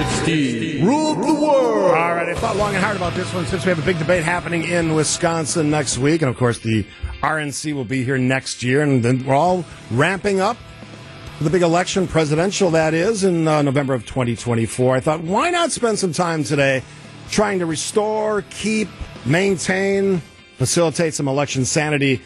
It's Steve. Rule of the world. All right, I thought long and hard about this one since we have a big debate happening in Wisconsin next week. And of course, the RNC will be here next year. And then we're all ramping up the big election, presidential that is, in uh, November of 2024. I thought, why not spend some time today trying to restore, keep, maintain, facilitate some election sanity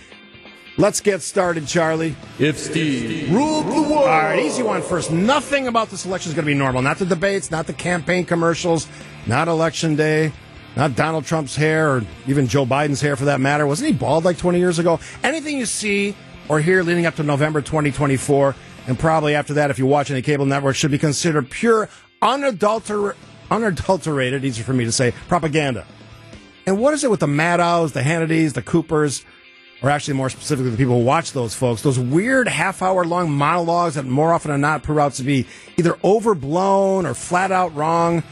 Let's get started, Charlie. If Steve ruled the world. All right, easy one first. Nothing about this election is going to be normal. Not the debates, not the campaign commercials, not election day, not Donald Trump's hair, or even Joe Biden's hair for that matter. Wasn't he bald like 20 years ago? Anything you see or hear leading up to November 2024, and probably after that, if you watch any cable network, should be considered pure, unadulter- unadulterated, easy for me to say, propaganda. And what is it with the Maddows, the Hannitys, the Coopers? Or actually more specifically the people who watch those folks, those weird half hour long monologues that more often than not prove out to be either overblown or flat out wrong.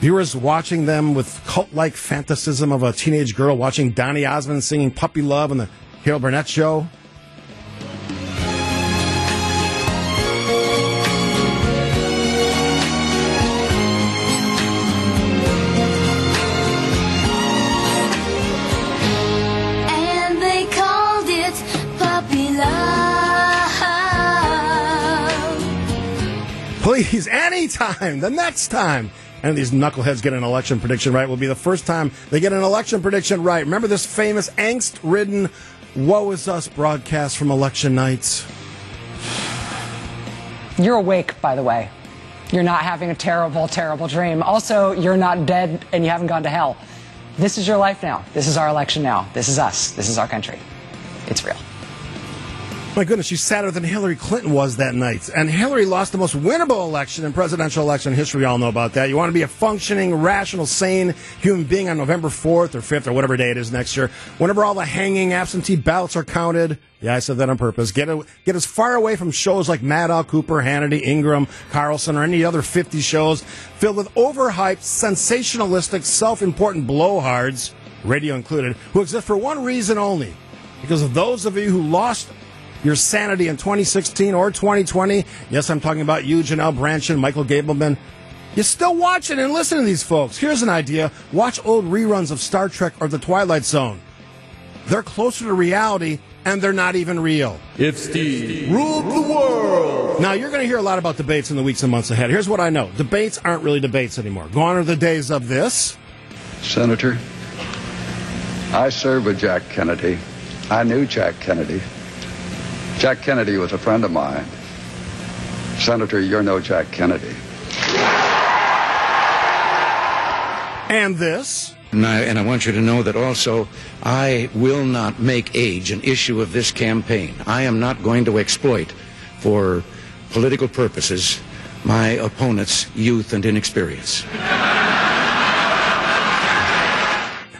Viewers watching them with cult like fantasism of a teenage girl watching Donny Osmond singing Puppy Love on the Carol Burnett show. Please, anytime, the next time. And these knuckleheads get an election prediction right will be the first time they get an election prediction right. Remember this famous angst ridden Woe is Us broadcast from election nights? You're awake, by the way. You're not having a terrible, terrible dream. Also, you're not dead and you haven't gone to hell. This is your life now. This is our election now. This is us. This is our country. It's real. My goodness, she's sadder than Hillary Clinton was that night. And Hillary lost the most winnable election in presidential election history. We all know about that. You want to be a functioning, rational, sane human being on November 4th or 5th or whatever day it is next year. Whenever all the hanging absentee ballots are counted. Yeah, I said that on purpose. Get, a, get as far away from shows like Maddow, Cooper, Hannity, Ingraham, Carlson, or any other 50 shows filled with overhyped, sensationalistic, self-important blowhards, radio included, who exist for one reason only. Because of those of you who lost your sanity in 2016 or 2020. Yes, I'm talking about you, Janel Brandtjen, Michael Gableman. You're still watching and listening to these folks. Here's an idea watch old reruns of Star Trek or The Twilight Zone. They're closer to reality and they're not even real. If Steve ruled the world. Now, you're going to hear a lot about debates in the weeks and months ahead. Here's what I know debates aren't really debates anymore. Gone are the days of this. Senator, I served with Jack Kennedy. I knew Jack Kennedy. Jack Kennedy was a friend of mine. Senator, you're no Jack Kennedy. And this. And I, and I want you to know that also, I will not make age an issue of this campaign. I am not going to exploit, for political purposes, my opponent's youth and inexperience.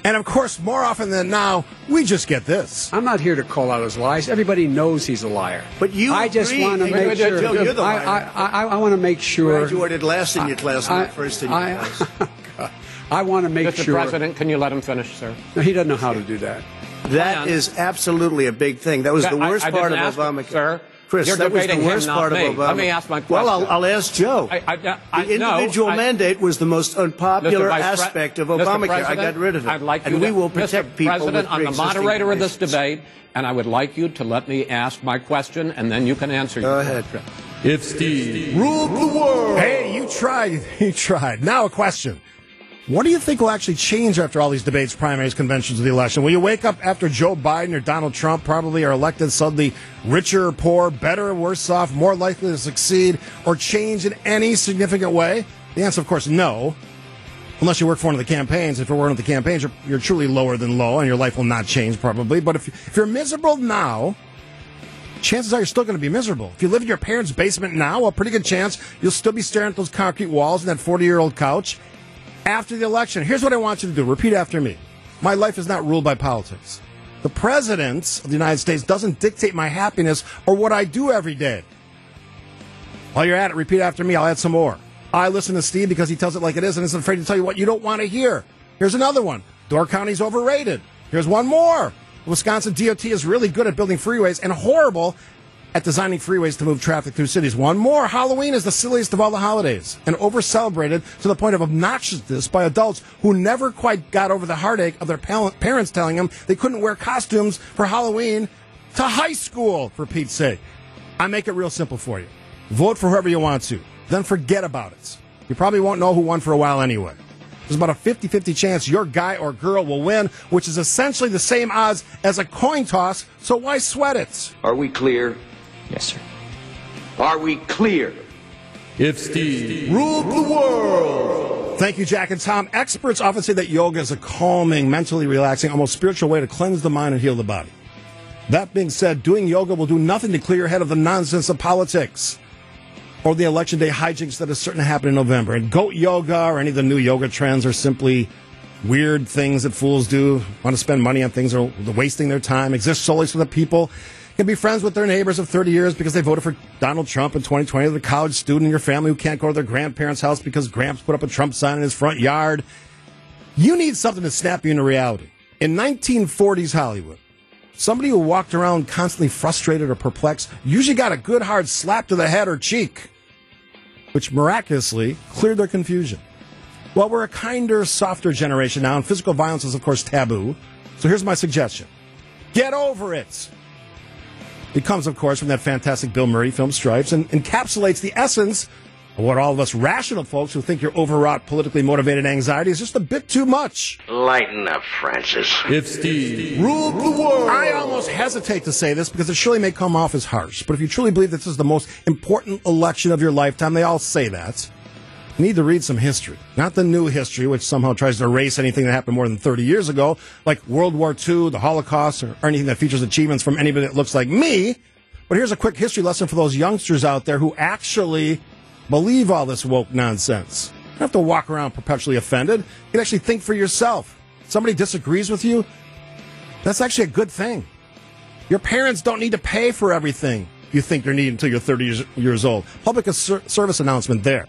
And of course, more often than now, we just get this. I'm not here to call out his lies. Everybody knows he's a liar. But you I just agree- want to make wait, sure. Joe, you're the I, liar. I, I, I want to make sure. Graduated last in your class, I- not first in your I- class. I want to make sure. Mr. President, can you let him finish, sir? No, he doesn't know how to do that. That on. is absolutely a big thing. That was That- the worst I part of didn't Obamacare. sir. Chris, You're that was the debating him, worst not part me. of Obama. Let me ask my Well, question. I'll, I'll ask Joe. I- I- I- the no, individual I- mandate was the most unpopular Mr. Vice Pre- aspect of Obamacare. I got rid of it. I'd like and you we to- will Mr. protect people President, with I'm the pre-existing moderator of this debate, and I would like you to let me ask my question, and then you can answer. Go your ahead. question. If Steve ruled the world. Hey, you tried. You tried. Now a question. What do you think will actually change after all these debates, primaries, conventions of the election? Will you wake up after Joe Biden or Donald Trump probably are elected suddenly richer or poor, better or worse off, more likely to succeed, or change in any significant way? The answer, of course, no. Unless you work for one of the campaigns. If you're one of the campaigns, you're, you're truly lower than low, and your life will not change probably. But if, if you're miserable now, chances are you're still going to be miserable. If you live in your parents' basement now, a pretty good chance you'll still be staring at those concrete walls and that 40 year old couch. After the election, here's what I want you to do. Repeat after me. My life is not ruled by politics. The president of the United States doesn't dictate my happiness or what I do every day. While you're at it, repeat after me. I'll add some more. I listen to Steve because he tells it like it is and isn't afraid to tell you what you don't want to hear. Here's another one. Door County's overrated. Here's one more. Wisconsin DOT is really good at building freeways and horrible at designing freeways to move traffic through cities. One more. Halloween is the silliest of all the holidays and over celebrated to the point of obnoxiousness by adults who never quite got over the heartache of their parents telling them they couldn't wear costumes for Halloween to high school, for Pete's sake. I make it real simple for you. Vote for whoever you want to, then forget about it. You probably won't know who won for a while anyway. There's about a 50 50 chance your guy or girl will win, which is essentially the same odds as a coin toss, so why sweat it? Are we clear? Yes, sir. Are we clear? If Steve ruled the world. Thank you, Jack and Tom. Experts often say that yoga is a calming, mentally relaxing, almost spiritual way to cleanse the mind and heal the body. That being said, doing yoga will do nothing to clear your head of the nonsense of politics or the election day hijinks that is certain to happen in November. And goat yoga or any of the new yoga trends are simply weird things that fools do, want to spend money on things or wasting their time, exist solely so that people can be friends with their neighbors of 30 years because they voted for Donald Trump in 2020, the college student in your family who can't go to their grandparents' house because Gramps put up a Trump sign in his front yard. You need something to snap you into reality. In 1940s Hollywood, somebody who walked around constantly frustrated or perplexed usually got a good hard slap to the head or cheek, which miraculously cleared their confusion. Well, we're a kinder, softer generation now, and physical violence is, of course, taboo. So here's my suggestion get over it. It comes, of course, from that fantastic Bill Murray film Stripes and encapsulates the essence of what all of us rational folks who think your overwrought, politically motivated anxiety is just a bit too much. Lighten up, Francis. If Steve ruled the world. I almost hesitate to say this because it surely may come off as harsh, but if you truly believe this is the most important election of your lifetime, they all say that. Need to read some history, not the new history, which somehow tries to erase anything that happened more than 30 years ago, like World War II, the Holocaust, or, anything that features achievements from anybody that looks like me. But here's a quick history lesson for those youngsters out there who actually believe all this woke nonsense. You don't have to walk around perpetually offended. You can actually think for yourself. Somebody disagrees with you, that's actually a good thing. Your parents don't need to pay for everything you think you need until you're 30 years, years old. Public ser- service announcement there.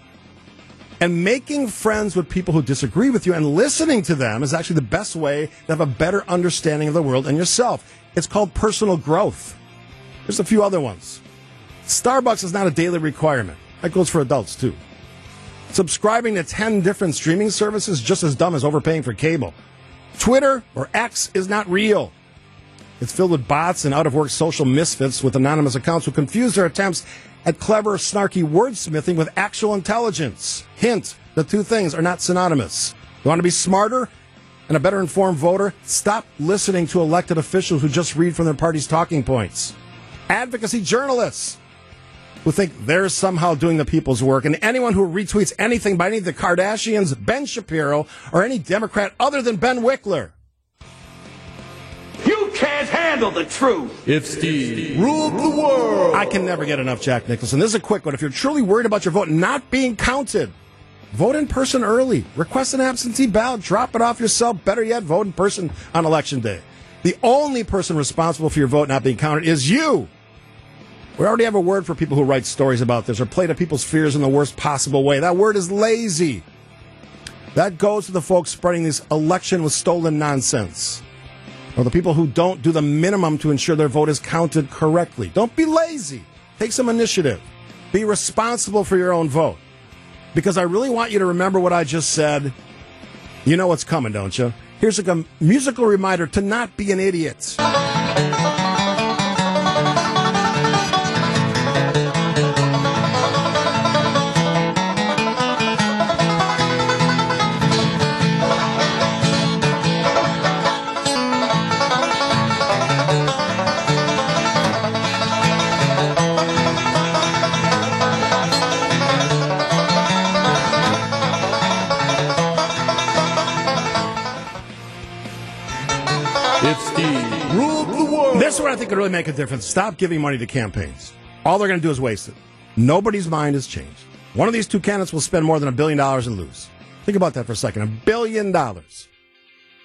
And making friends with people who disagree with you and listening to them is actually the best way to have a better understanding of the world and yourself. It's called personal growth. There's a few other ones. Starbucks is not a daily requirement. That goes for adults too. Subscribing to 10 different streaming services just as dumb as overpaying for cable. Twitter or X is not real. It's filled with bots and out of work social misfits with anonymous accounts who confuse their attempts at clever, snarky wordsmithing with actual intelligence. Hint the two things are not synonymous. You want to be smarter and a better informed voter? Stop listening to elected officials who just read from their party's talking points. Advocacy journalists who think they're somehow doing the people's work, and anyone who retweets anything by any of the Kardashians, Ben Shapiro, or any Democrat other than Ben Wickler. You can't handle the truth. If Steve ruled the world. I can never get enough Jack Nicholson. This is a quick one. If you're truly worried about your vote not being counted, vote in person early. Request an absentee ballot. Drop it off yourself. Better yet, vote in person on election day. The only person responsible for your vote not being counted is you. We already have a word for people who write stories about this or play to people's fears in the worst possible way. That word is lazy. That goes to the folks spreading this election with stolen nonsense. Or the people who don't do the minimum to ensure their vote is counted correctly. Don't be lazy. Take some initiative. Be responsible for your own vote. Because I really want you to remember what I just said. You know what's coming, don't you? Here's a musical reminder to not be an idiot. Steve the world. This is what I think could really make a difference. Stop giving money to campaigns. All they're going to do is waste it. Nobody's mind has changed. One of these two candidates will spend more than a billion dollars and lose. Think about that for a second. A billion dollars.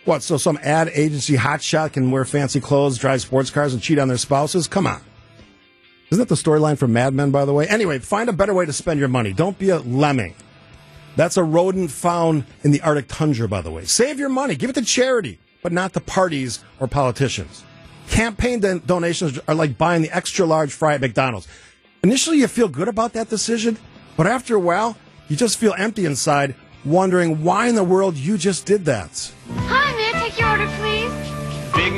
What, so some ad agency hotshot can wear fancy clothes, drive sports cars, and cheat on their spouses? Come on. Isn't that the storyline from Mad Men, by the way? Anyway, find a better way to spend your money. Don't be a lemming. That's a rodent found in the Arctic tundra, by the way. Save your money. Give it to charity, but not to parties or politicians. Campaign don- donations are like buying the extra large fry at McDonald's. Initially, you feel good about that decision, but after a while, you just feel empty inside, wondering why in the world you just did that. Hi,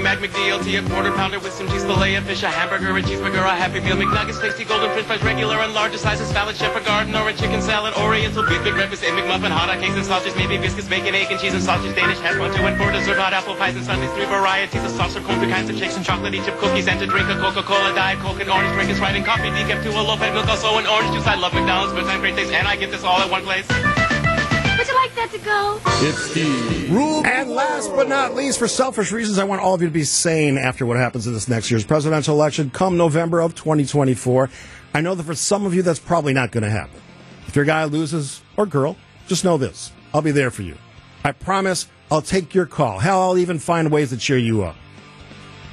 Mac McDLT, a quarter pounder with some cheese Filet-O-Fish, a hamburger, a cheeseburger, a Happy Meal, McNuggets, tasty golden french fries, regular and large sizes, salad, a garden, or a chicken salad, oriental, big, big breakfast, a McMuffin, hot cakes and sausages, maybe biscuits, bacon, egg, and cheese and sausage, Danish hash, one, two, and four, dessert, hot apple pies and sundaes, three varieties of sauce corn, three kinds of shakes and chocolatey chip cookies, and to drink a Coca-Cola, Diet Coke, and orange drink is right, and coffee, decaf, two, a low-fat milk, also an orange juice. I love McDonald's, good time, great taste, and I get this all at one place. Would you like that to go? It's the rule. And last but not least, for selfish reasons, I want all of you to be sane after what happens in this next year's presidential election come November of 2024. I know that for some of you, that's probably not going to happen. If your guy loses, or girl, just know this I'll be there for you. I promise I'll take your call. Hell, I'll even find ways to cheer you up.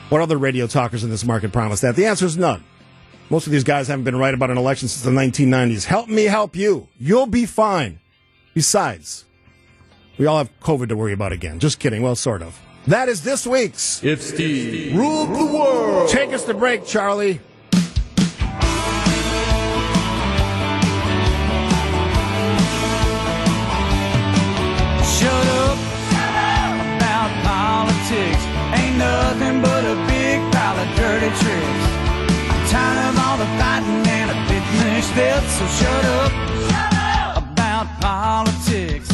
What other radio talkers in this market promise that? The answer is none. Most of these guys haven't been right about an election since the 1990s. Help me help you. You'll be fine. Besides, we all have COVID to worry about again. Just kidding. Well, sort of. That is this week's. It's the rule of the world. Take us to break, Charlie. Shut up about politics. Ain't nothing but a big pile of dirty tricks. I'm tired of all the fighting and a bit mixed up. So shut up about politics.